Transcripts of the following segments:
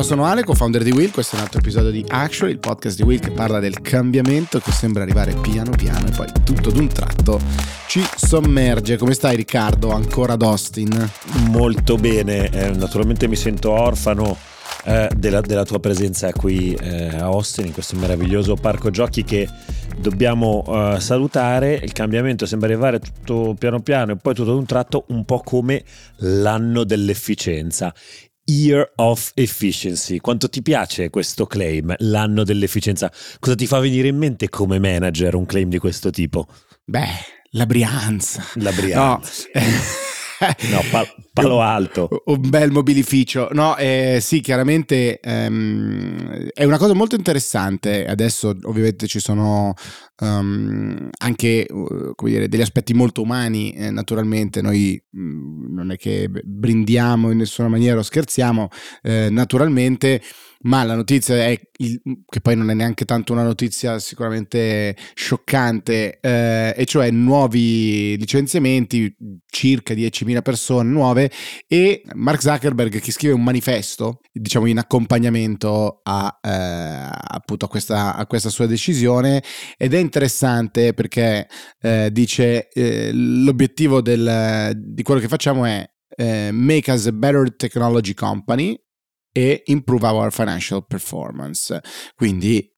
Ciao, sono Ale, co-founder di Will. Questo è un altro episodio di Actually, il podcast di Will che parla del cambiamento che sembra arrivare piano piano e poi tutto d'un tratto ci sommerge. Come stai, Riccardo? Ancora ad Austin? Molto bene, eh, naturalmente mi sento orfano. Eh, della, della, tua presenza qui eh, a Austin in questo meraviglioso parco giochi che dobbiamo uh, salutare. Il cambiamento sembra arrivare tutto piano piano e poi tutto ad un tratto un po' come l'anno dell'efficienza. Year of Efficiency. Quanto ti piace questo claim, l'anno dell'efficienza? Cosa ti fa venire in mente come manager un claim di questo tipo? Beh, la Brianza. La Brianza. No. no, pa- Palo Alto. Un bel mobilificio. No, eh, sì, chiaramente ehm, è una cosa molto interessante. Adesso ovviamente ci sono um, anche uh, come dire, degli aspetti molto umani, eh, naturalmente. Noi mh, mm, non è che brindiamo in nessuna maniera o scherziamo, eh, naturalmente ma la notizia è il, che poi non è neanche tanto una notizia sicuramente scioccante, eh, e cioè nuovi licenziamenti, circa 10.000 persone nuove e Mark Zuckerberg che scrive un manifesto, diciamo in accompagnamento a, eh, appunto a questa, a questa, sua decisione ed è interessante perché eh, dice eh, l'obiettivo del, di quello che facciamo è eh, make us a better technology company e improve our financial performance. Quindi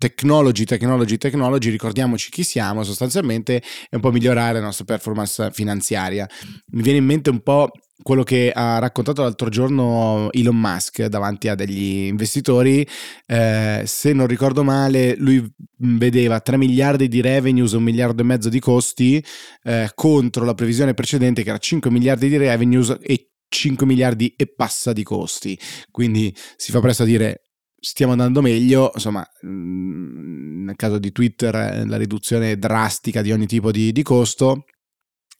technology, technology, technology, ricordiamoci chi siamo, sostanzialmente è un po' migliorare la nostra performance finanziaria. Mi viene in mente un po' quello che ha raccontato l'altro giorno Elon Musk davanti a degli investitori, eh, se non ricordo male, lui vedeva 3 miliardi di revenues, un miliardo e mezzo di costi eh, contro la previsione precedente che era 5 miliardi di revenues e 5 miliardi e passa di costi. Quindi si fa presto a dire stiamo andando meglio, insomma, mm, nel caso di Twitter eh, la riduzione drastica di ogni tipo di, di costo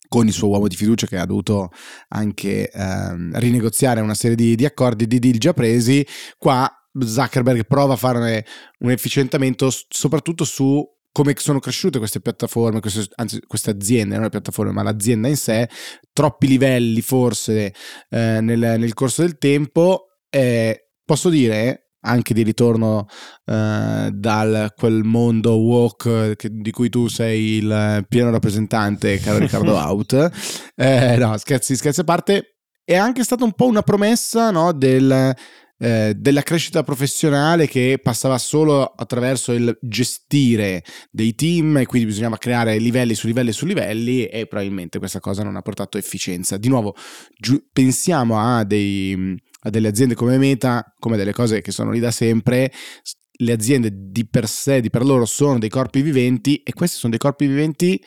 con il suo uomo di fiducia che ha dovuto anche ehm, rinegoziare una serie di, di accordi di deal già presi, qua Zuckerberg prova a fare un efficientamento soprattutto su come sono cresciute queste piattaforme, queste, anzi queste aziende, non le piattaforme, ma l'azienda in sé, troppi livelli forse eh, nel, nel, corso del tempo. Eh, posso dire anche di ritorno eh, dal quel mondo walk che, di cui tu sei il pieno rappresentante, caro Riccardo Out. Eh, no, scherzi, scherzi a parte. È anche stata un po' una promessa no, del eh, della crescita professionale che passava solo attraverso il gestire dei team e quindi bisognava creare livelli su livelli su livelli e probabilmente questa cosa non ha portato efficienza. Di nuovo, giu- pensiamo a, dei, a delle aziende come Meta, come delle cose che sono lì da sempre, le aziende di per sé, di per loro, sono dei corpi viventi e questi sono dei corpi viventi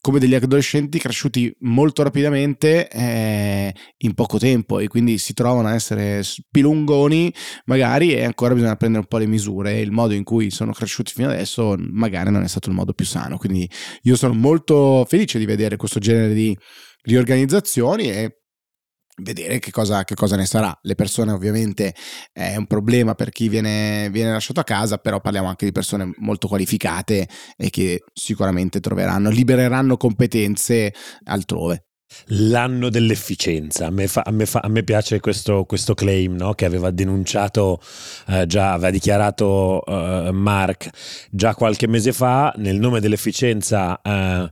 come degli adolescenti cresciuti molto rapidamente eh, in poco tempo e quindi si trovano a essere spilungoni magari e ancora bisogna prendere un po' le misure. Il modo in cui sono cresciuti fino adesso magari non è stato il modo più sano. Quindi io sono molto felice di vedere questo genere di riorganizzazioni e vedere che cosa, che cosa, ne sarà. Le persone ovviamente è un problema per chi viene, viene, lasciato a casa, però parliamo anche di persone molto qualificate e che sicuramente troveranno, libereranno competenze altrove. L'anno dell'efficienza, a me, fa, a me, fa, a me piace questo, questo claim no? che aveva denunciato, eh, già aveva dichiarato eh, Mark già qualche mese fa, nel nome dell'efficienza eh,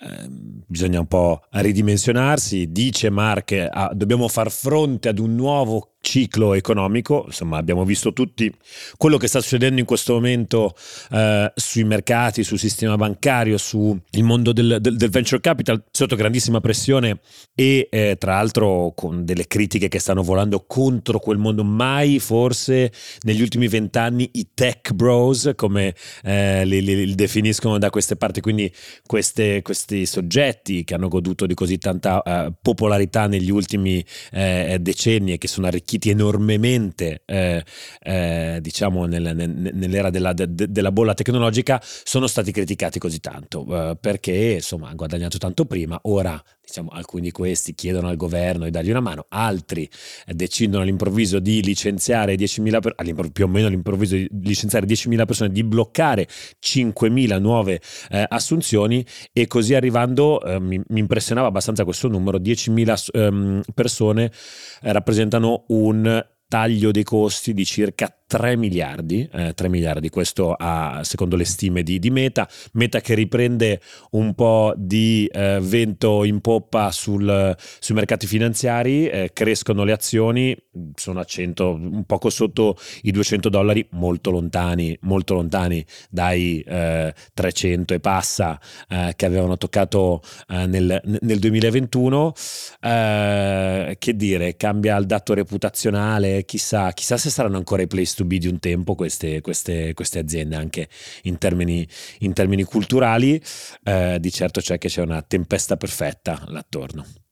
Ehm, bisogna un po' ridimensionarsi, dice Mark, ah, dobbiamo far fronte ad un nuovo ciclo economico, insomma abbiamo visto tutti quello che sta succedendo in questo momento eh, sui mercati, sul sistema bancario, sul mondo del, del, del, venture capital sotto grandissima pressione e eh, tra l'altro con delle critiche che stanno volando contro quel mondo. Mai forse negli ultimi vent'anni i tech bros come eh, li, li, li, definiscono da queste parti, quindi queste, questi soggetti che hanno goduto di così tanta uh, popolarità negli ultimi eh, decenni e che sono arricchiti arricchiti enormemente eh, eh, diciamo nel, nel, nell'era della, de, della, bolla tecnologica sono stati criticati così tanto eh, perché insomma hanno guadagnato tanto prima ora diciamo alcuni di questi chiedono al governo di dargli una mano altri eh, decidono all'improvviso di licenziare 10.000 per, più o meno all'improvviso di licenziare 10.000 persone di bloccare 5.000 nuove eh, assunzioni e così arrivando eh, mi, mi, impressionava abbastanza questo numero 10.000 ehm, persone rappresentano un taglio dei costi di circa 3 miliardi, eh, 3 miliardi, questo a, secondo le stime di, di, Meta, Meta che riprende un po' di eh, vento in poppa sul, sui mercati finanziari, eh, crescono le azioni, sono a 100, un poco sotto i 200 dollari, molto lontani, molto lontani dai 300 eh, e passa eh, che avevano toccato eh, nel, nel, 2021. che dire, cambia il dato reputazionale, chissà, chissà se saranno ancora i place be di un tempo queste, queste, queste aziende anche in termini, in termini culturali, eh, di certo c'è che c'è una tempesta perfetta l'attorno.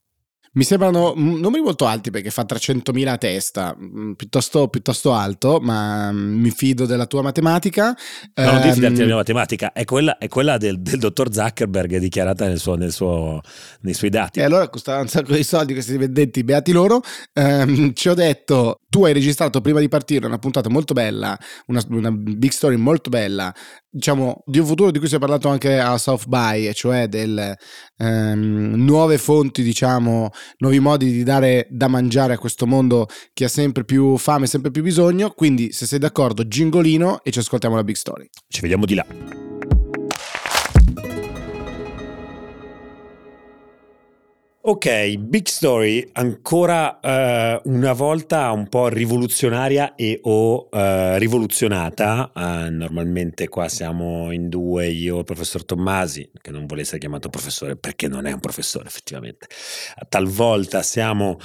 Mi sembrano numeri molto alti perché fa 300.000 a testa, piuttosto, piuttosto, alto, ma mi fido della tua matematica. No, non devi fidarti della mia matematica, è quella, è quella del, del, dottor Zuckerberg dichiarata nel suo, nel suo, nei suoi dati. E allora costava un sacco di soldi questi vendenti, beati loro. Um, ci ho detto, tu hai registrato prima di partire una puntata molto bella, una, una big story molto bella, diciamo, di un futuro di cui si è parlato anche a South By, cioè delle um, nuove fonti, diciamo, nuovi modi di dare da mangiare a questo mondo che ha sempre più fame, sempre più bisogno. Quindi, se sei d'accordo, gingolino e ci ascoltiamo la big story. Ci vediamo di là. Ok, Big Story, ancora uh, una volta un po' rivoluzionaria e o uh, rivoluzionata. Uh, normalmente qua siamo in due, io e il professor Tommasi, che non vuole essere chiamato professore perché non è un professore effettivamente. Talvolta siamo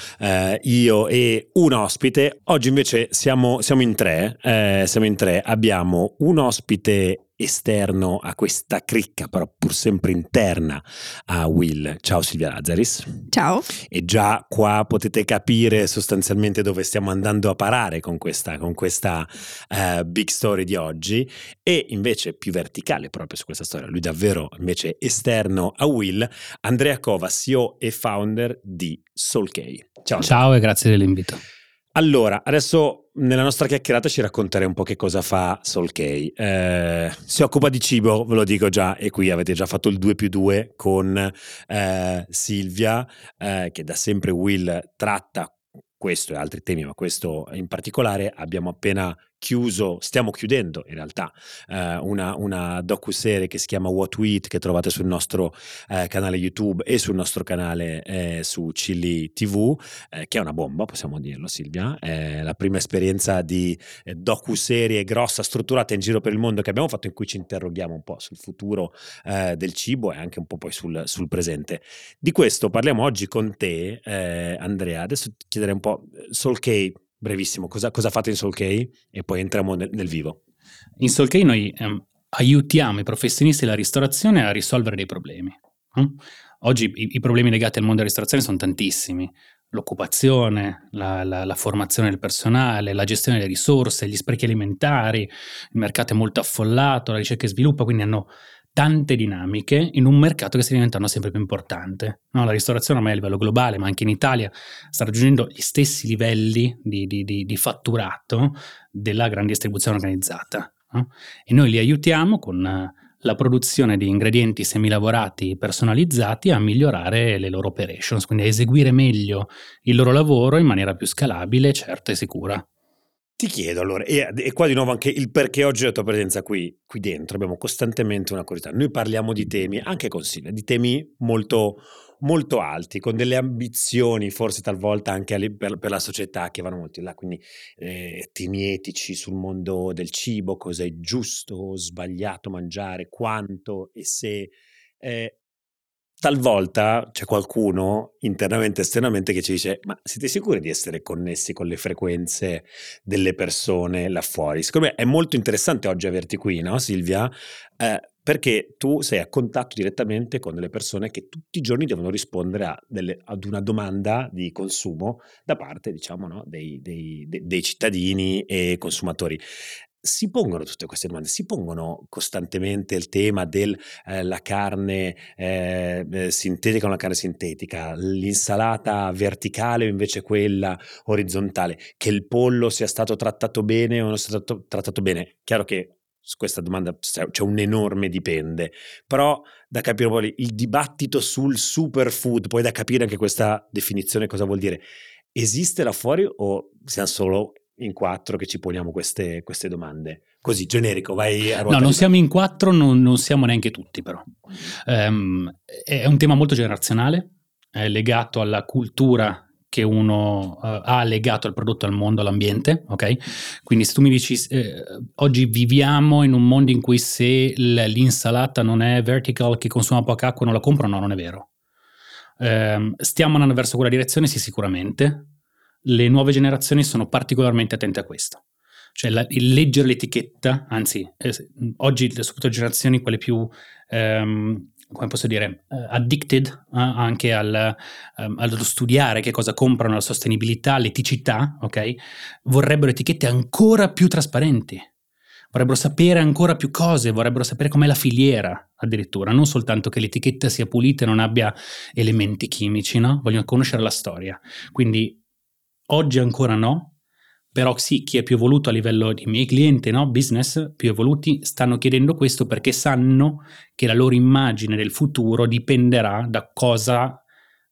io e un ospite, oggi invece siamo, siamo in tre, siamo in tre, abbiamo un ospite esterno a questa cricca, però pur sempre interna a Will. Ciao Silvia Lazzaris. Ciao. E già qua potete capire sostanzialmente dove stiamo andando a parare con questa, con questa uh, big story di oggi e invece più verticale proprio su questa storia, lui davvero invece esterno a Will, Andrea Cova, CEO e founder di Soulkey. Ciao. Ciao e grazie dell'invito. Allora, adesso nella nostra chiacchierata ci racconterei un po' che cosa fa Soulkey. Eh, si occupa di cibo, ve lo dico già, e qui avete già fatto il 2 più 2 con eh, Silvia, eh, che da sempre Will tratta questo e altri temi, ma questo in particolare abbiamo appena chiuso, stiamo chiudendo in realtà eh, una, una docu-serie che si chiama What We Eat che trovate sul nostro eh, canale YouTube e sul nostro canale eh, su Chili TV eh, che è una bomba possiamo dirlo Silvia. È la prima esperienza di eh, docu-serie grossa strutturata in giro per il mondo che abbiamo fatto in cui ci interroghiamo un po' sul futuro eh, del cibo e anche un po' poi sul, sul, presente. Di questo parliamo oggi con te Andrea. Adesso ti chiederei un po' Soul K brevissimo, cosa, cosa fate in Soulkey e poi entriamo nel, nel vivo. In Soulkey noi ehm, aiutiamo i professionisti della ristorazione a risolvere dei problemi. Hm? Oggi i, i, problemi legati al mondo della ristorazione sono tantissimi. L'occupazione, la, la, la, formazione del personale, la gestione delle risorse, gli sprechi alimentari, il mercato è molto affollato, la ricerca e sviluppo, quindi hanno tante dinamiche in un mercato che sta diventando sempre più importante. No, la ristorazione ormai a livello globale, ma anche in Italia, sta raggiungendo gli stessi livelli di, di, di, di fatturato della grande distribuzione organizzata. No? E noi li aiutiamo con la produzione di ingredienti semilavorati personalizzati a migliorare le loro operations, quindi a eseguire meglio il loro lavoro in maniera più scalabile, certa e sicura. Ti chiedo allora, e, e, qua di nuovo anche il perché oggi la tua presenza qui, qui dentro, abbiamo costantemente una curiosità. Noi parliamo di temi, anche con Silvia, di temi molto, molto alti, con delle ambizioni forse talvolta anche per, per la società che vanno molto in là, quindi eh, temi etici sul mondo del cibo, cosa è giusto o sbagliato mangiare, quanto e se... Eh, talvolta c'è qualcuno internamente e esternamente che ci dice ma siete sicuri di essere connessi con le frequenze delle persone là fuori? Secondo me è molto interessante oggi averti qui, no Silvia? Eh, perché tu sei a contatto direttamente con delle persone che tutti i giorni devono rispondere delle, ad una domanda di consumo da parte, diciamo, no, dei, dei, dei, cittadini e consumatori si pongono tutte queste domande, si pongono costantemente il tema della eh, carne eh, eh, sintetica o la carne sintetica, l'insalata verticale o invece quella orizzontale, che il pollo sia stato trattato bene o non sia stato trattato bene. Chiaro che su questa domanda c'è un enorme dipende, però da capire poi il dibattito sul superfood, poi da capire anche questa definizione cosa vuol dire esiste là fuori o siamo solo in quattro che ci poniamo queste, queste domande? Così, generico, vai a No, non siamo in quattro, non, non siamo neanche tutti però. Um, è un tema molto generazionale, è legato alla cultura che uno uh, ha legato al prodotto, al mondo, all'ambiente, ok? Quindi se tu mi dici, eh, oggi viviamo in un mondo in cui se l'insalata non è vertical, che consuma poca acqua, non la compro, no, non è vero. Eh, stiamo andando verso quella direzione? Sì, sicuramente. Le nuove generazioni sono particolarmente attente a questo. Cioè la, il leggere l'etichetta, anzi, eh, oggi soprattutto le generazioni, quelle più ehm, come posso dire, uh, addicted uh, anche al, um, allo studiare che cosa comprano, la sostenibilità, l'eticità, ok? Vorrebbero etichette ancora più trasparenti, vorrebbero sapere ancora più cose, vorrebbero sapere com'è la filiera addirittura, non soltanto che l'etichetta sia pulita e non abbia elementi chimici, no? Vogliono conoscere la storia. Quindi oggi ancora no, però sì, chi è più evoluto a livello di miei clienti, no? business più evoluti, stanno chiedendo questo perché sanno che la loro immagine del futuro dipenderà da cosa,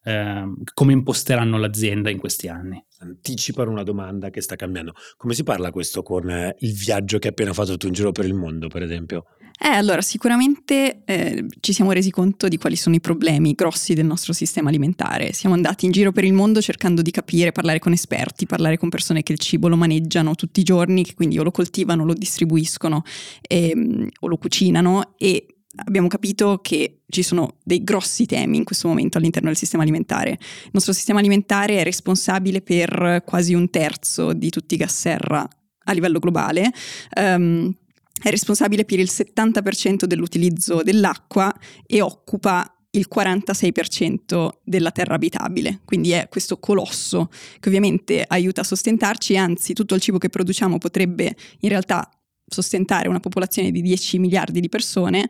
eh, come imposteranno l'azienda in questi anni. Anticipano una domanda che sta cambiando. Come si parla questo con il viaggio che hai appena fatto tu in giro per il mondo, per esempio? Eh, allora, sicuramente eh, ci siamo resi conto di quali sono i problemi grossi del nostro sistema alimentare. Siamo andati in giro per il mondo cercando di capire, parlare con esperti, parlare con persone che il cibo lo maneggiano tutti i giorni, che quindi o lo coltivano, lo distribuiscono eh, o lo cucinano e abbiamo capito che ci sono dei grossi temi in questo momento all'interno del sistema alimentare. Il nostro sistema alimentare è responsabile per quasi un terzo di tutti i gas serra a livello globale. Um, è responsabile per il 70% dell'utilizzo dell'acqua e occupa il 46% della terra abitabile, quindi è questo colosso che ovviamente aiuta a sostentarci, anzi tutto il cibo che produciamo potrebbe in realtà sostentare una popolazione di 10 miliardi di persone,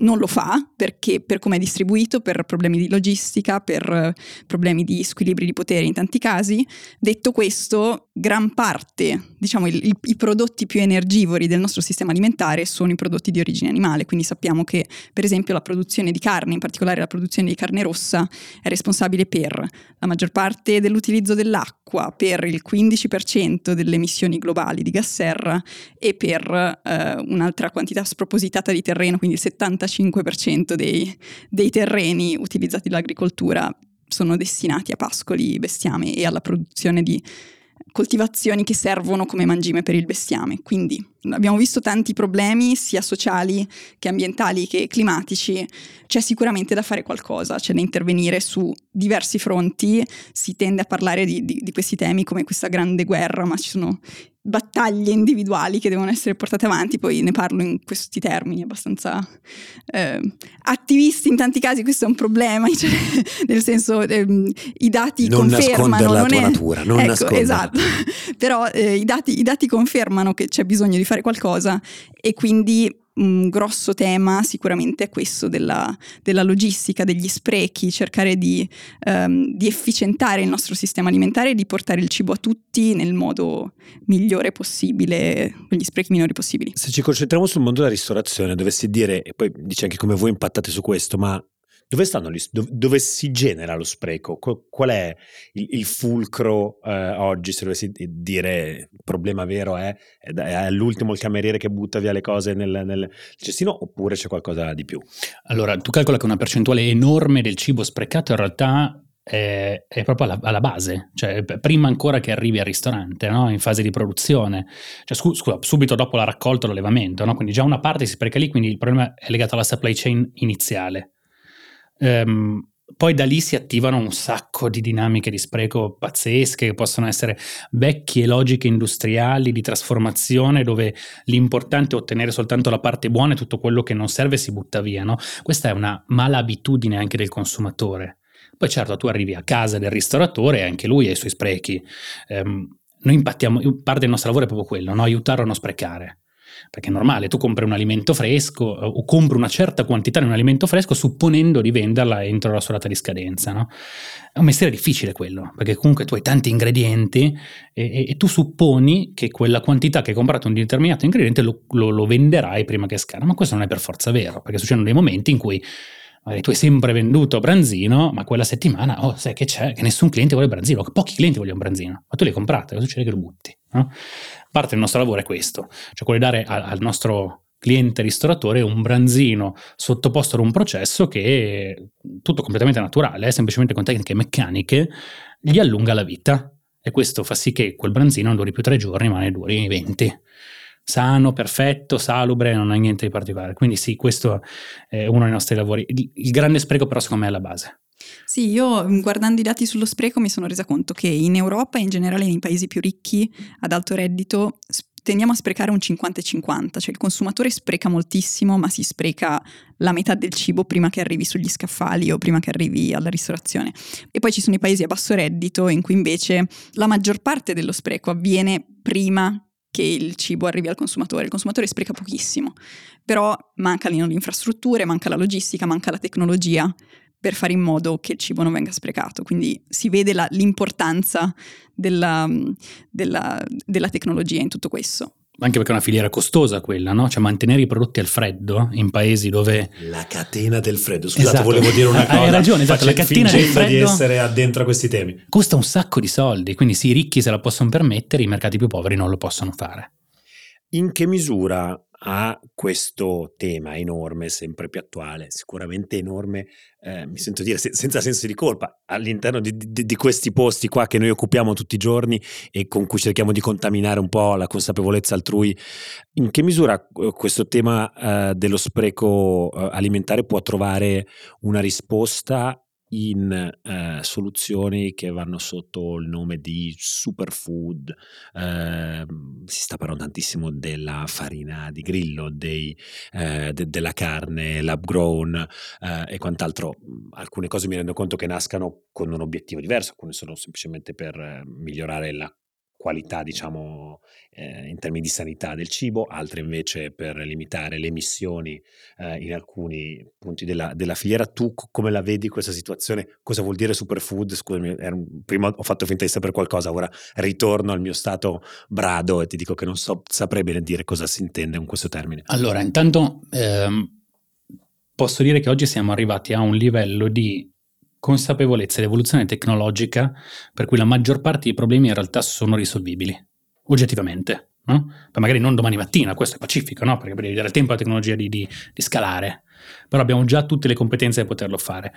non lo fa perché per come è distribuito, per problemi di logistica, per eh, problemi di squilibri di potere in tanti casi. Detto questo, gran parte, diciamo, il, il, i prodotti più energivori del nostro sistema alimentare sono i prodotti di origine animale, quindi sappiamo che per esempio la produzione di carne, in particolare la produzione di carne rossa, è responsabile per la maggior parte dell'utilizzo dell'acqua, per il 15% delle emissioni globali di gas serra e per eh, un'altra quantità spropositata di terreno, quindi il 75% dei, dei terreni utilizzati dall'agricoltura sono destinati a pascoli, bestiame e alla produzione di coltivazioni che servono come mangime per il bestiame. Quindi abbiamo visto tanti problemi sia sociali che ambientali che climatici, c'è sicuramente da fare qualcosa, c'è da intervenire su diversi fronti, si tende a parlare di, di, di questi temi come questa grande guerra, ma ci sono battaglie individuali che devono essere portate avanti, poi ne parlo in questi termini abbastanza eh, attivisti in tanti casi, questo è un problema, cioè, nel senso eh, i dati non confermano... la non tua è, natura, non ecco, Esatto, però eh, i, dati, i dati confermano che c'è bisogno di fare qualcosa e quindi un grosso tema sicuramente è questo della, della logistica, degli sprechi, cercare di, um, di, efficientare il nostro sistema alimentare e di portare il cibo a tutti nel modo migliore possibile, con gli sprechi minori possibili. Se ci concentriamo sul mondo della ristorazione, dovessi dire, e poi dice anche come voi impattate su questo, ma dove stanno gli, dove, dove, si genera lo spreco? Qual è il, il fulcro eh, oggi, se dovessi dire il problema vero è, è all'ultimo il cameriere che butta via le cose nel, nel cestino oppure c'è qualcosa di più? Allora, tu calcola che una percentuale enorme del cibo sprecato in realtà è, è, proprio alla, alla, base, cioè prima ancora che arrivi al ristorante, no? in fase di produzione, cioè, scusa, subito dopo la raccolta o l'allevamento, no? quindi già una parte si spreca lì, quindi il problema è legato alla supply chain iniziale. Um, poi da lì si attivano un sacco di dinamiche di spreco pazzesche che possono essere vecchie logiche industriali di trasformazione dove l'importante è ottenere soltanto la parte buona e tutto quello che non serve si butta via. No? Questa è una mala abitudine anche del consumatore. Poi certo tu arrivi a casa del ristoratore e anche lui ha i suoi sprechi. Um, noi impattiamo, parte del nostro lavoro è proprio quello, no? aiutarlo a non sprecare perché è normale, tu compri un alimento fresco eh, o compri una certa quantità di un alimento fresco supponendo di venderla entro la sua data di scadenza. No? È un mestiere difficile quello, perché comunque tu hai tanti ingredienti e, e, e tu supponi che quella quantità che hai comprato un determinato ingrediente lo, lo, lo venderai prima che scada, ma questo non è per forza vero, perché succedono dei momenti in cui magari tu hai sempre venduto branzino, ma quella settimana, oh, sai che c'è? Che nessun cliente vuole branzino, pochi clienti vogliono branzino, ma tu li hai comprate, cosa succede che lo butti? No? Parte del nostro lavoro è questo, cioè quello di dare al, al nostro cliente ristoratore un branzino sottoposto ad un processo che è tutto completamente naturale, eh, semplicemente con tecniche meccaniche, gli allunga la vita. E questo fa sì che quel branzino non duri più tre giorni, ma ne duri 20 sano, perfetto, salubre, non ha niente di particolare. Quindi sì, questo è uno dei nostri lavori. Il grande spreco però secondo me è la base. Sì, io guardando i dati sullo spreco mi sono resa conto che in Europa e in generale nei paesi più ricchi ad alto reddito tendiamo a sprecare un 50-50, cioè il consumatore spreca moltissimo, ma si spreca la metà del cibo prima che arrivi sugli scaffali o prima che arrivi alla ristorazione. E poi ci sono i paesi a basso reddito in cui invece la maggior parte dello spreco avviene prima che il cibo arrivi al consumatore. Il consumatore spreca pochissimo, però mancano le infrastrutture, manca la logistica, manca la tecnologia per fare in modo che il cibo non venga sprecato. Quindi si vede la, l'importanza della, della, della tecnologia in tutto questo anche perché è una filiera costosa quella, no? Cioè mantenere i prodotti al freddo in paesi dove... La catena del freddo, scusate, esatto. volevo dire una cosa. Hai ragione, esatto, la catena del freddo... di essere addentro a questi temi. Costa un sacco di soldi, quindi sì, i ricchi se la possono permettere, i mercati più poveri non lo possono fare. In che misura ha questo tema enorme, sempre più attuale, sicuramente enorme, eh, mi sento dire se, senza senso di colpa, all'interno di, di, di, questi posti qua che noi occupiamo tutti i giorni e con cui cerchiamo di contaminare un po' la consapevolezza altrui, in che misura eh, questo tema eh, dello spreco eh, alimentare può trovare una risposta in eh, soluzioni che vanno sotto il nome di superfood. Eh, si sta parlando tantissimo della farina di grillo, dei, eh, de- della carne, l'upgrown eh, e quant'altro. Alcune cose mi rendo conto che nascano con un obiettivo diverso, alcune sono semplicemente per eh, migliorare la qualità, diciamo, eh, in termini di sanità del cibo, altre invece per limitare le emissioni eh, in alcuni punti della, della, filiera. Tu come la vedi questa situazione? Cosa vuol dire superfood? Scusami, un, prima ho fatto finta di sapere qualcosa, ora ritorno al mio stato brado e ti dico che non so, saprei bene dire cosa si intende con questo termine. Allora, intanto ehm, posso dire che oggi siamo arrivati a un livello di consapevolezza ed evoluzione tecnologica per cui la maggior parte dei problemi in realtà sono risolvibili, oggettivamente. No? magari non domani mattina, questo è pacifico, no? perché devi dare tempo alla tecnologia di, di, di scalare però abbiamo già tutte le competenze per poterlo fare.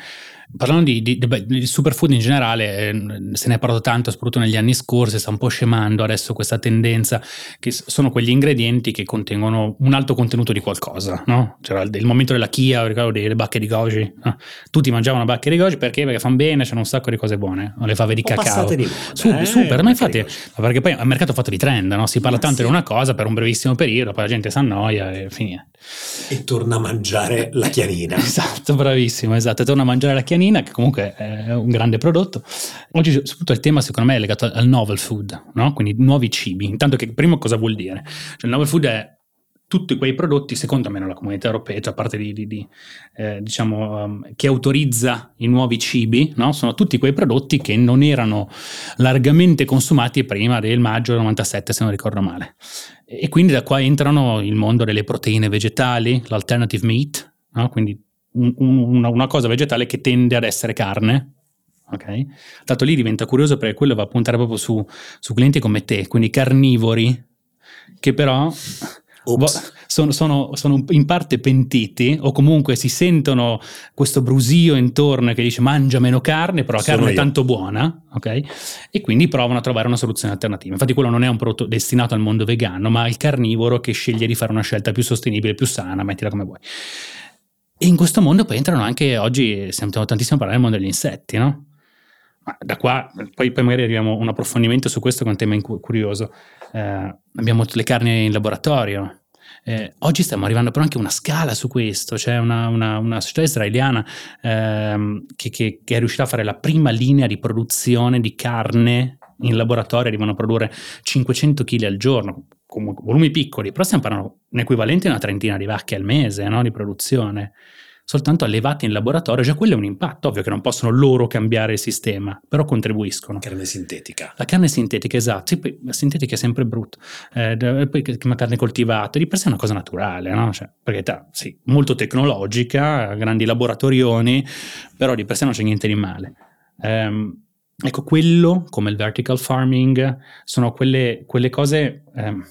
Parlando di, di, di, superfood in generale, eh, se ne è parlato tanto, soprattutto negli anni scorsi, sta un po' scemando adesso questa tendenza, che sono quegli ingredienti che contengono un alto contenuto di qualcosa, no? C'era il, momento della Kia, ricordo delle bacche di goji, no? tutti mangiavano bacche di goji perché? Perché fanno bene, c'è un sacco di cose buone, le fave di cacao. Di moda, super, eh? super, ma infatti, perché poi è un mercato fatto di trend, no? si parla ma tanto sì. di una cosa per un brevissimo periodo, poi la gente si annoia e finisce. E torna a mangiare la chianina. Esatto, bravissimo, esatto. Torna a mangiare la chianina, che comunque è un grande prodotto. Oggi, soprattutto, il tema, secondo me, è legato al novel food, no? Quindi nuovi cibi. Intanto che prima cosa vuol dire? Cioè, il novel food è tutti quei prodotti, secondo me, nella comunità europea, cioè a parte di, di, di eh, diciamo, um, che autorizza i nuovi cibi, no? sono tutti quei prodotti che non erano largamente consumati prima del maggio del 97, se non ricordo male. E quindi da qua entrano il mondo delle proteine vegetali, l'alternative meat, no? quindi un, un, una cosa vegetale che tende ad essere carne, ok? Tanto lì diventa curioso perché quello va a puntare proprio su, su clienti come te, quindi carnivori, che però sono, sono, sono, in parte pentiti o comunque si sentono questo brusio intorno che dice mangia meno carne, però la carne è tanto buona, ok? E quindi provano a trovare una soluzione alternativa. Infatti quello non è un prodotto destinato al mondo vegano, ma al carnivoro che sceglie di fare una scelta più sostenibile, più sana, mettila come vuoi. E in questo mondo poi entrano anche, oggi sentiamo tantissimo parlare del mondo degli insetti, no? Da qua, poi, poi, magari arriviamo a un approfondimento su questo che è un tema curioso. Eh, abbiamo le carni in laboratorio. Eh, oggi stiamo arrivando però anche a una scala su questo, c'è una, una, una società israeliana ehm, che, che, che, è riuscita a fare la prima linea di produzione di carne in laboratorio, arrivano a produrre 500 kg al giorno, con volumi piccoli, però stiamo parlando un equivalente a una trentina di vacche al mese no, di produzione. Soltanto allevati in laboratorio, già quello è un impatto, ovvio che non possono loro cambiare il sistema, però contribuiscono. Carne sintetica. La carne sintetica, esatto, sì, poi la sintetica è sempre brutta, eh, poi la carne coltivata, di per sé è una cosa naturale, no? Cioè, perché sì, molto tecnologica, grandi laboratorioni, però di per sé non c'è niente di male. Um, ecco, quello, come il vertical farming, sono quelle, quelle cose... Um,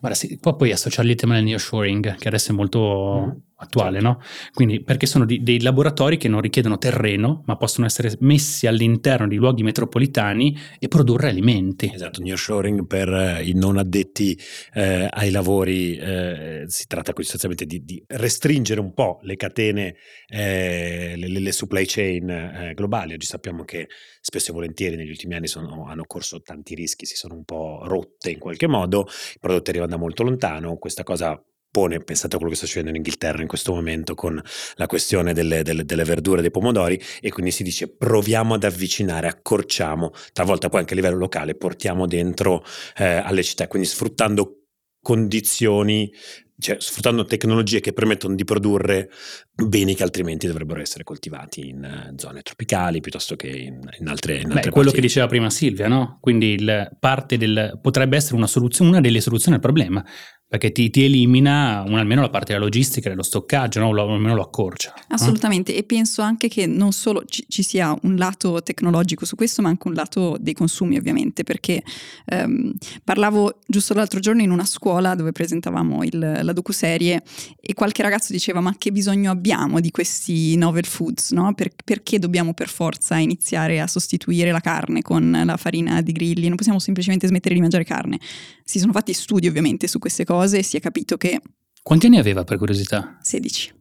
guarda, sì, può poi associarli al tema del nearshoring, che adesso è molto... Mm attuale, no? Quindi perché sono di, dei laboratori che non richiedono terreno, ma possono essere messi all'interno di luoghi metropolitani e produrre alimenti. Esatto, nearshoring per eh, i non addetti eh, ai lavori, eh, si tratta sostanzialmente di, di, restringere un po' le catene, eh, le, le, supply chain eh, globali. Oggi sappiamo che spesso e volentieri negli ultimi anni sono, hanno corso tanti rischi, si sono un po' rotte in qualche modo, i prodotti arrivano da molto lontano, questa cosa pone, pensate a quello che sta succedendo in Inghilterra in questo momento con la questione delle, delle, delle verdure, dei pomodori e quindi si dice proviamo ad avvicinare, accorciamo, talvolta poi anche a livello locale portiamo dentro eh, alle città, quindi sfruttando condizioni cioè sfruttando tecnologie che permettono di produrre beni che altrimenti dovrebbero essere coltivati in uh, zone tropicali piuttosto che in, in altre, in Beh, quello che diceva prima Silvia, no? Quindi il, parte del potrebbe essere una soluzione, una delle soluzioni al problema perché ti, ti elimina un, almeno la parte della logistica, dello stoccaggio, no? o almeno lo accorcia. Assolutamente, no? e penso anche che non solo ci, ci, sia un lato tecnologico su questo, ma anche un lato dei consumi ovviamente, perché ehm, parlavo giusto l'altro giorno in una scuola dove presentavamo il, la docuserie e qualche ragazzo diceva ma che bisogno abbiamo di questi novel foods, no? per, perché dobbiamo per forza iniziare a sostituire la carne con la farina di grilli, non possiamo semplicemente smettere di mangiare carne. Si sono fatti studi ovviamente su queste cose cose e si è capito che... Quanti anni aveva per curiosità? 16.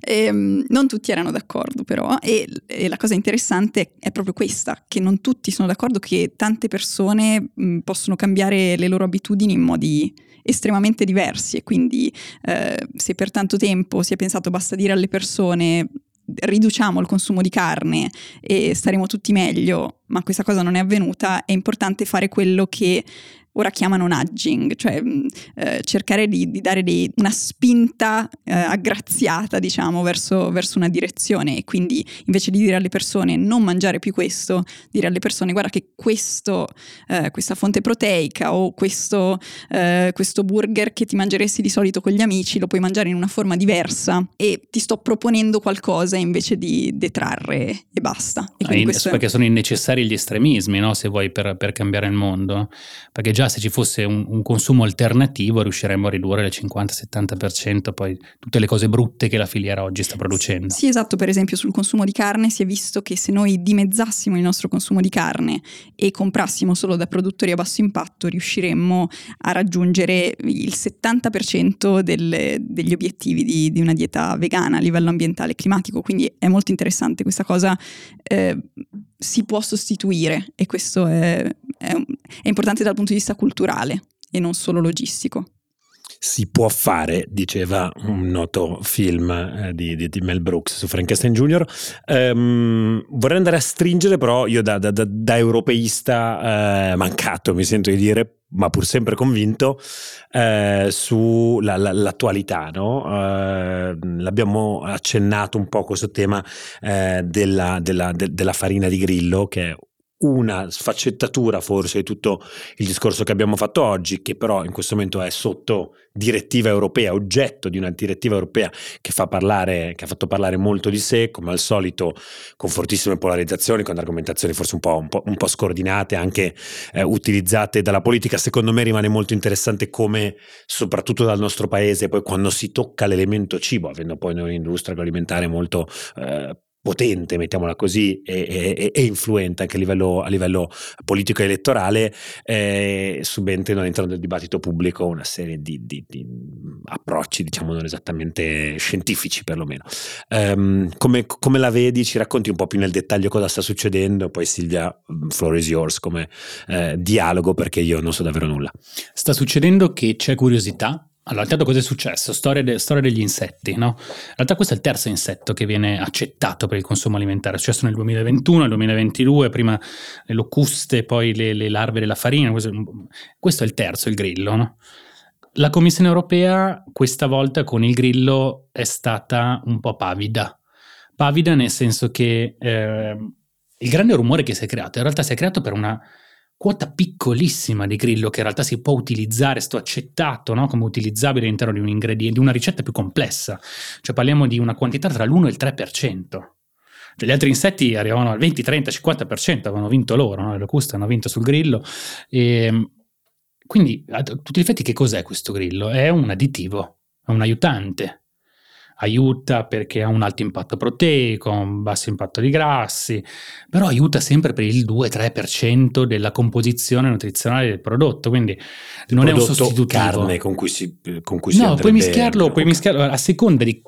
e, ehm, non tutti erano d'accordo però e, e, la cosa interessante è proprio questa, che non tutti sono d'accordo che tante persone mh, possono cambiare le loro abitudini in modi estremamente diversi e quindi eh, se per tanto tempo si è pensato basta dire alle persone riduciamo il consumo di carne e staremo tutti meglio, ma questa cosa non è avvenuta, è importante fare quello che ora chiamano nudging, cioè mm, eh, cercare di, di dare dei, una spinta eh, aggraziata, diciamo, verso, verso, una direzione e quindi invece di dire alle persone non mangiare più questo, dire alle persone guarda che questo, eh, questa fonte proteica o questo, eh, questo burger che ti mangeresti di solito con gli amici lo puoi mangiare in una forma diversa e ti sto proponendo qualcosa invece di detrarre e basta. E ah, in, perché sono innecessari gli estremismi, no? se vuoi, per, per cambiare il mondo, perché già se ci fosse un, un consumo alternativo riusciremmo a ridurre il 50-70% poi tutte le cose brutte che la filiera oggi sta producendo. Sì, esatto, per esempio sul consumo di carne si è visto che se noi dimezzassimo il nostro consumo di carne e comprassimo solo da produttori a basso impatto riusciremmo a raggiungere il 70% delle, degli obiettivi di, di, una dieta vegana a livello ambientale e climatico, quindi è molto interessante questa cosa. Eh, si può sostituire e questo è, è, è importante dal punto di vista culturale e non solo logistico si può fare, diceva un noto film eh, di, di, di, Mel Brooks su Frankenstein Jr. Um, vorrei andare a stringere, però io da, da, da, europeista eh, mancato, mi sento di dire, ma pur sempre convinto, eh, sull'attualità. La, no? eh, l'abbiamo accennato un po' questo tema eh, della, della, de, della farina di grillo, che è una sfaccettatura forse di tutto il discorso che abbiamo fatto oggi, che però in questo momento è sotto direttiva europea, oggetto di una direttiva europea che, fa parlare, che ha fatto parlare molto di sé, come al solito con fortissime polarizzazioni, con argomentazioni forse un po', un po', un po scordinate, anche eh, utilizzate dalla politica. Secondo me rimane molto interessante come, soprattutto dal nostro paese, poi quando si tocca l'elemento cibo, avendo poi noi un'industria agroalimentare molto... Eh, potente, mettiamola così, e, e, e influente anche a livello, a livello politico e elettorale, eh, subentrano all'interno del dibattito pubblico una serie di, di, di, approcci, diciamo, non esattamente scientifici perlomeno. Um, come, come, la vedi? Ci racconti un po' più nel dettaglio cosa sta succedendo, poi Silvia, floor is yours come eh, dialogo perché io non so davvero nulla. Sta succedendo che c'è curiosità allora, intanto cosa è successo? Storia, de, storia, degli insetti, no? In realtà questo è il terzo insetto che viene accettato per il consumo alimentare. È successo nel 2021, nel 2022, prima le locuste, poi le, le larve della farina. Questo, è il terzo, il grillo, no? la Commissione europea questa volta con il grillo è stata un po' pavida. Pavida nel senso che eh, il grande rumore che si è creato in realtà si è creato per una quota piccolissima di grillo che in realtà si può utilizzare, sto accettato no? come utilizzabile all'interno di un ingrediente, di una ricetta più complessa. Cioè parliamo di una quantità tra l'1 e il 3%. Cioè, gli altri insetti arrivavano al 20, 30, 50%, avevano vinto loro, no? le locuste hanno vinto sul grillo. E, ehm, quindi a tutti gli effetti che cos'è questo grillo? È un additivo, è un aiutante aiuta perché ha un alto impatto proteico, un basso impatto di grassi, però aiuta sempre per il 2-3% della composizione nutrizionale del prodotto, quindi il non è un sostitutivo. carne con cui si, con cui si No, puoi mischiarlo, puoi mischiarlo a seconda di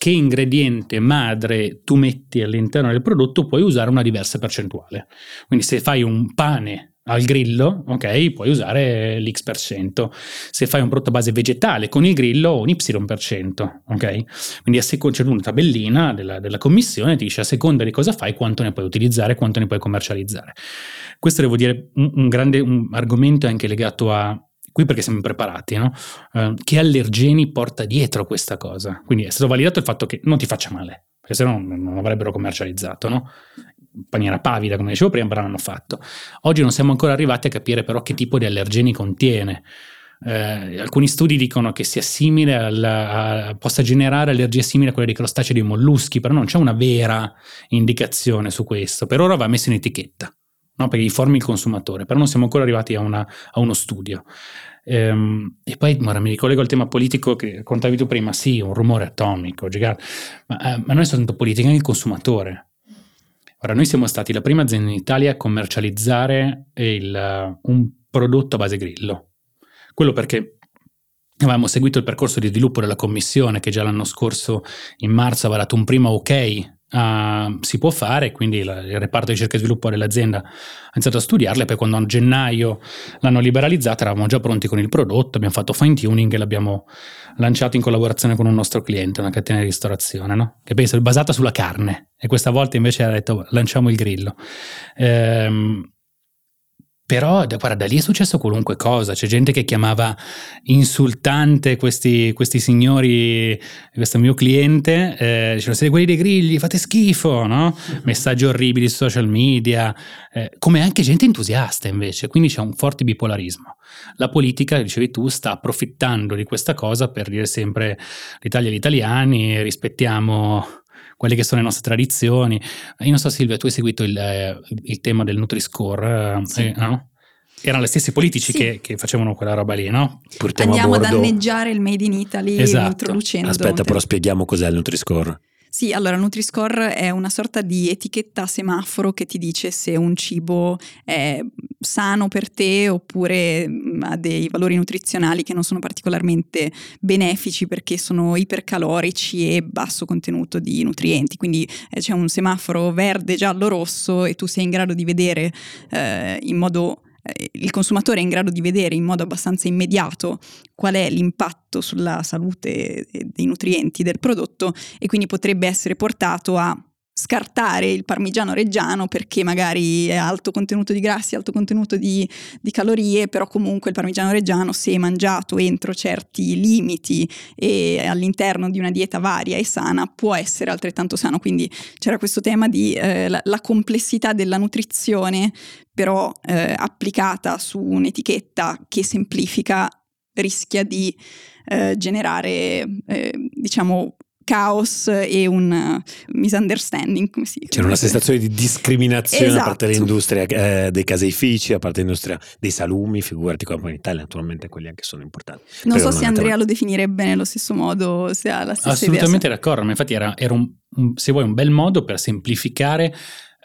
che ingrediente madre tu metti all'interno del prodotto, puoi usare una diversa percentuale. Quindi se fai un pane al grillo, ok, puoi usare l'X%. Se fai un prodotto base vegetale con il grillo, un Y%, ok? Quindi a seconda c'è una tabellina della, della commissione, ti dice a seconda di cosa fai, quanto ne puoi utilizzare, quanto ne puoi commercializzare. Questo devo dire un, un grande un argomento anche legato a qui perché siamo preparati, no? Uh, che allergeni porta dietro questa cosa? Quindi è stato validato il fatto che non ti faccia male, perché se no non avrebbero commercializzato, no? Maniera pavida, come dicevo prima, però l'hanno fatto. Oggi non siamo ancora arrivati a capire però che tipo di allergeni contiene. Eh, alcuni studi dicono che sia simile alla, a, possa generare allergie simili a quelle dei crostacei dei molluschi, però non c'è una vera indicazione su questo. Per ora va messo in etichetta, no? perché informi il consumatore, però non siamo ancora arrivati a, una, a uno studio. Ehm, e poi ora, mi ricollego al tema politico che contavi tu prima, sì, un rumore atomico, gigante, ma, eh, ma non è soltanto politica, è anche il consumatore. Ora, noi siamo stati la prima azienda in Italia a commercializzare il, un prodotto a base grillo. Quello perché avevamo seguito il percorso di sviluppo della commissione che già l'anno scorso in marzo aveva dato un primo ok Uh, si può fare, quindi la, il reparto di ricerca e sviluppo dell'azienda ha iniziato a studiarle, poi quando a gennaio l'hanno liberalizzata eravamo già pronti con il prodotto, abbiamo fatto fine tuning e l'abbiamo lanciato in collaborazione con un nostro cliente, una catena di ristorazione, no? che penso è basata sulla carne e questa volta invece ha detto lanciamo il grillo. Ehm, però guarda, da lì è successo qualunque cosa, c'è gente che chiamava insultante questi, questi signori, questo mio cliente, eh, dicevano siete quelli dei grigli, fate schifo, no? Messaggi orribili su social media, eh, come anche gente entusiasta invece, quindi c'è un forte bipolarismo. La politica, dicevi tu, sta approfittando di questa cosa per dire sempre l'Italia gli italiani, rispettiamo quelle che sono le nostre tradizioni. Io non so Silvia, tu hai seguito il, eh, il tema del Nutri-Score, eh, sì. eh, no? Erano gli stessi politici sì. che, che, facevano quella roba lì, no? Portiamo Andiamo a danneggiare il Made in Italy esatto. introducendo... Aspetta, però spieghiamo cos'è il Nutri-Score. Sì, allora Nutri-Score è una sorta di etichetta semaforo che ti dice se un cibo è sano per te oppure mm, ha dei valori nutrizionali che non sono particolarmente benefici perché sono ipercalorici e basso contenuto di nutrienti. Quindi eh, c'è un semaforo verde, giallo, rosso e tu sei in grado di vedere eh, in modo il consumatore è in grado di vedere in modo abbastanza immediato qual è l'impatto sulla salute dei nutrienti del prodotto e quindi potrebbe essere portato a scartare il parmigiano reggiano perché magari è alto contenuto di grassi, alto contenuto di, di, calorie, però comunque il parmigiano reggiano se mangiato entro certi limiti e all'interno di una dieta varia e sana può essere altrettanto sano. Quindi c'era questo tema di eh, la, la, complessità della nutrizione, però eh, applicata su un'etichetta che semplifica rischia di eh, generare, eh, diciamo, caos e un uh, misunderstanding. Come si, C'era una sensazione di discriminazione esatto. da parte dell'industria eh, dei caseifici, da parte dell'industria dei salumi, figurati qua in Italia, naturalmente quelli anche sono importanti. Non so se Andrea lo definirebbe nello stesso modo, se ha la stessa Assolutamente idea. d'accordo, ma infatti era, era un, un, se vuoi un bel modo per semplificare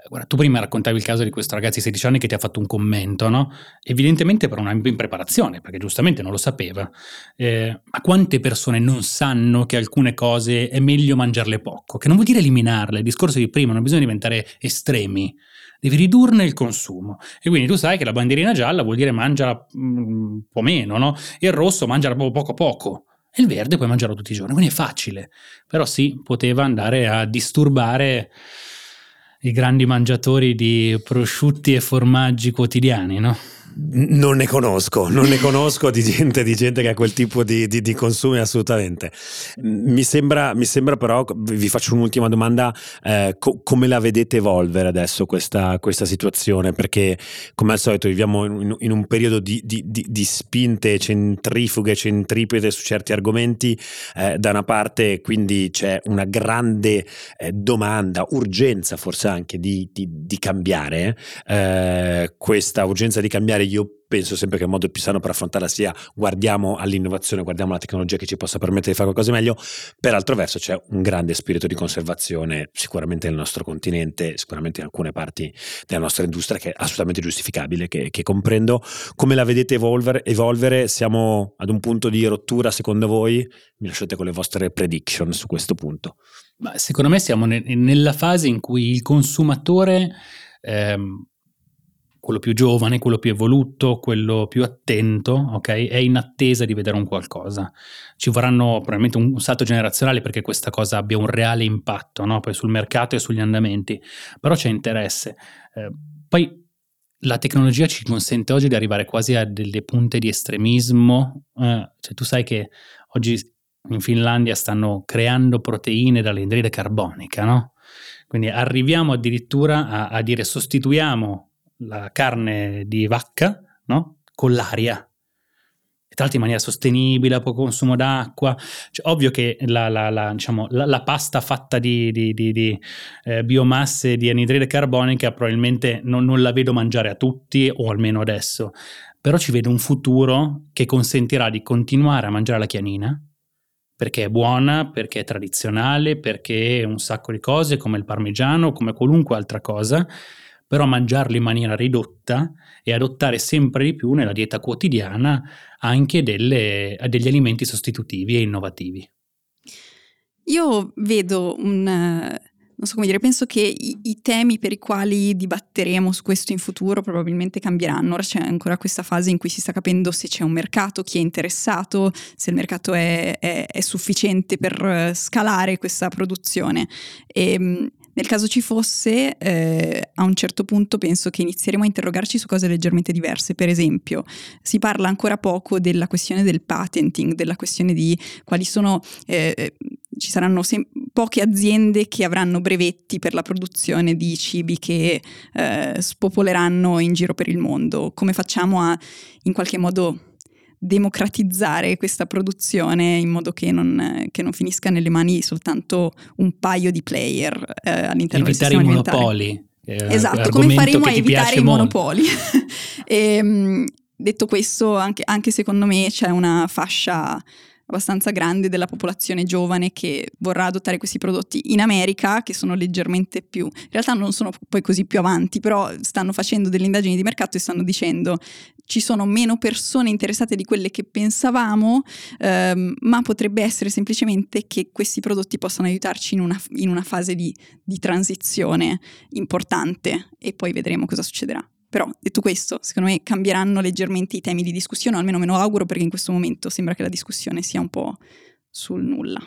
Guarda, tu prima raccontavi il caso di questo ragazzo di 16 anni che ti ha fatto un commento, no? Evidentemente per una impreparazione, perché giustamente non lo sapeva. Eh, ma quante persone non sanno che alcune cose è meglio mangiarle poco? Che non vuol dire eliminarle, il discorso di prima, non bisogna diventare estremi, devi ridurne il consumo. E quindi tu sai che la bandierina gialla vuol dire mangiala mm, un po' meno, no? E il rosso mangiala proprio poco poco. E il verde puoi mangiarlo tutti i giorni, quindi è facile. Però sì, poteva andare a disturbare i grandi mangiatori di prosciutti e formaggi quotidiani, no? Non ne conosco, non ne conosco di gente, di gente che ha quel tipo di, di, di consumi assolutamente. Mi sembra, mi sembra, però, vi faccio un'ultima domanda, eh, co- come la vedete evolvere adesso questa, questa, situazione? Perché come al solito viviamo in, in un periodo di, di, spinte centrifughe, centripete su certi argomenti, eh, da una parte quindi c'è una grande eh, domanda, urgenza forse anche di, cambiare, eh, questa urgenza di cambiare io penso sempre che il modo più sano per affrontarla sia guardiamo all'innovazione, guardiamo alla tecnologia che ci possa permettere di fare qualcosa meglio. Per altro verso c'è un grande spirito di conservazione sicuramente nel nostro continente, sicuramente in alcune parti della nostra industria che è assolutamente giustificabile, che, che comprendo. Come la vedete evolvere, evolvere? Siamo ad un punto di rottura secondo voi? Mi lasciate con le vostre prediction su questo punto. Ma secondo me siamo ne- nella fase in cui il consumatore... Ehm, quello più giovane, quello più evoluto, quello più attento, ok? È in attesa di vedere un qualcosa. Ci vorranno probabilmente un, salto generazionale perché questa cosa abbia un reale impatto, no? Poi sul mercato e sugli andamenti. Però c'è interesse. Eh, poi la tecnologia ci consente oggi di arrivare quasi a delle punte di estremismo. Eh, cioè, tu sai che oggi in Finlandia stanno creando proteine dall'idride carbonica, no? Quindi arriviamo addirittura a, a dire sostituiamo la carne di vacca no? con l'aria. Tra l'altro in maniera sostenibile, a poco consumo d'acqua. Cioè, ovvio che la, la, la, diciamo, la, pasta fatta di, di, di, di eh, biomasse di anidride carbonica probabilmente non, non la vedo mangiare a tutti, o almeno adesso. Però ci vedo un futuro che consentirà di continuare a mangiare la chianina, perché è buona, perché è tradizionale, perché è un sacco di cose come il parmigiano, come qualunque altra cosa, però mangiarlo in maniera ridotta e adottare sempre di più nella dieta quotidiana anche delle, degli alimenti sostitutivi e innovativi. Io vedo un, non so come dire, penso che i, i, temi per i quali dibatteremo su questo in futuro probabilmente cambieranno. Ora c'è ancora questa fase in cui si sta capendo se c'è un mercato, chi è interessato, se il mercato è, è, è sufficiente per scalare questa produzione. E, ehm, nel caso ci fosse, eh, a un certo punto penso che inizieremo a interrogarci su cose leggermente diverse. Per esempio, si parla ancora poco della questione del patenting, della questione di quali sono... Eh, ci saranno sem- poche aziende che avranno brevetti per la produzione di cibi che eh, spopoleranno in giro per il mondo. Come facciamo a in qualche modo democratizzare questa produzione in modo che non, che non, finisca nelle mani soltanto un paio di player eh, all'interno evitare del sistema i monopoli. Esatto, come faremo a evitare i monopoli? e, ehm, detto questo, anche, anche secondo me c'è una fascia abbastanza grande della popolazione giovane che vorrà adottare questi prodotti in America, che sono leggermente più, in realtà non sono poi così più avanti, però stanno facendo delle indagini di mercato e stanno dicendo ci sono meno persone interessate di quelle che pensavamo, ehm, ma potrebbe essere semplicemente che questi prodotti possano aiutarci in una, in una fase di, di transizione importante e poi vedremo cosa succederà. Però detto questo, secondo me cambieranno leggermente i temi di discussione, o almeno me lo auguro perché in questo momento sembra che la discussione sia un po' sul nulla.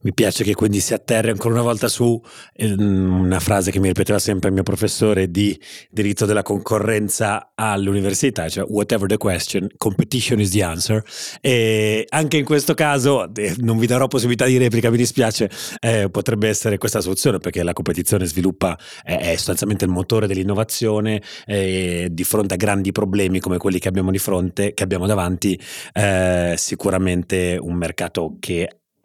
Mi piace che quindi si atterri ancora una volta su eh, una frase che mi ripeteva sempre il mio professore di diritto della concorrenza all'università, cioè whatever the question, competition is the answer. E anche in questo caso, eh, non vi darò possibilità di replica, mi dispiace, eh, potrebbe essere questa soluzione perché la competizione sviluppa, è, è sostanzialmente il motore dell'innovazione e di fronte a grandi problemi come quelli che abbiamo di fronte, che abbiamo davanti, eh, sicuramente un mercato che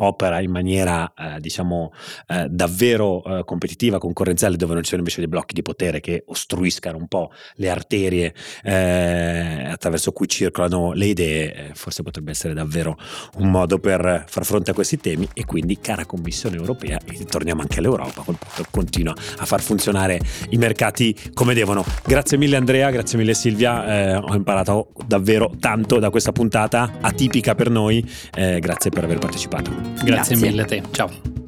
opera in maniera eh, diciamo eh, davvero eh, competitiva, concorrenziale, dove non ci sono invece dei blocchi di potere che ostruiscano un po' le arterie eh, attraverso cui circolano le idee, eh, forse potrebbe essere davvero un modo per far fronte a questi temi e quindi cara Commissione europea, e torniamo anche all'Europa, continua a far funzionare i mercati come devono. Grazie mille Andrea, grazie mille Silvia, eh, ho imparato davvero tanto da questa puntata atipica per noi, grazie per aver partecipato. Grazie, Grazie. mille a te. Ciao.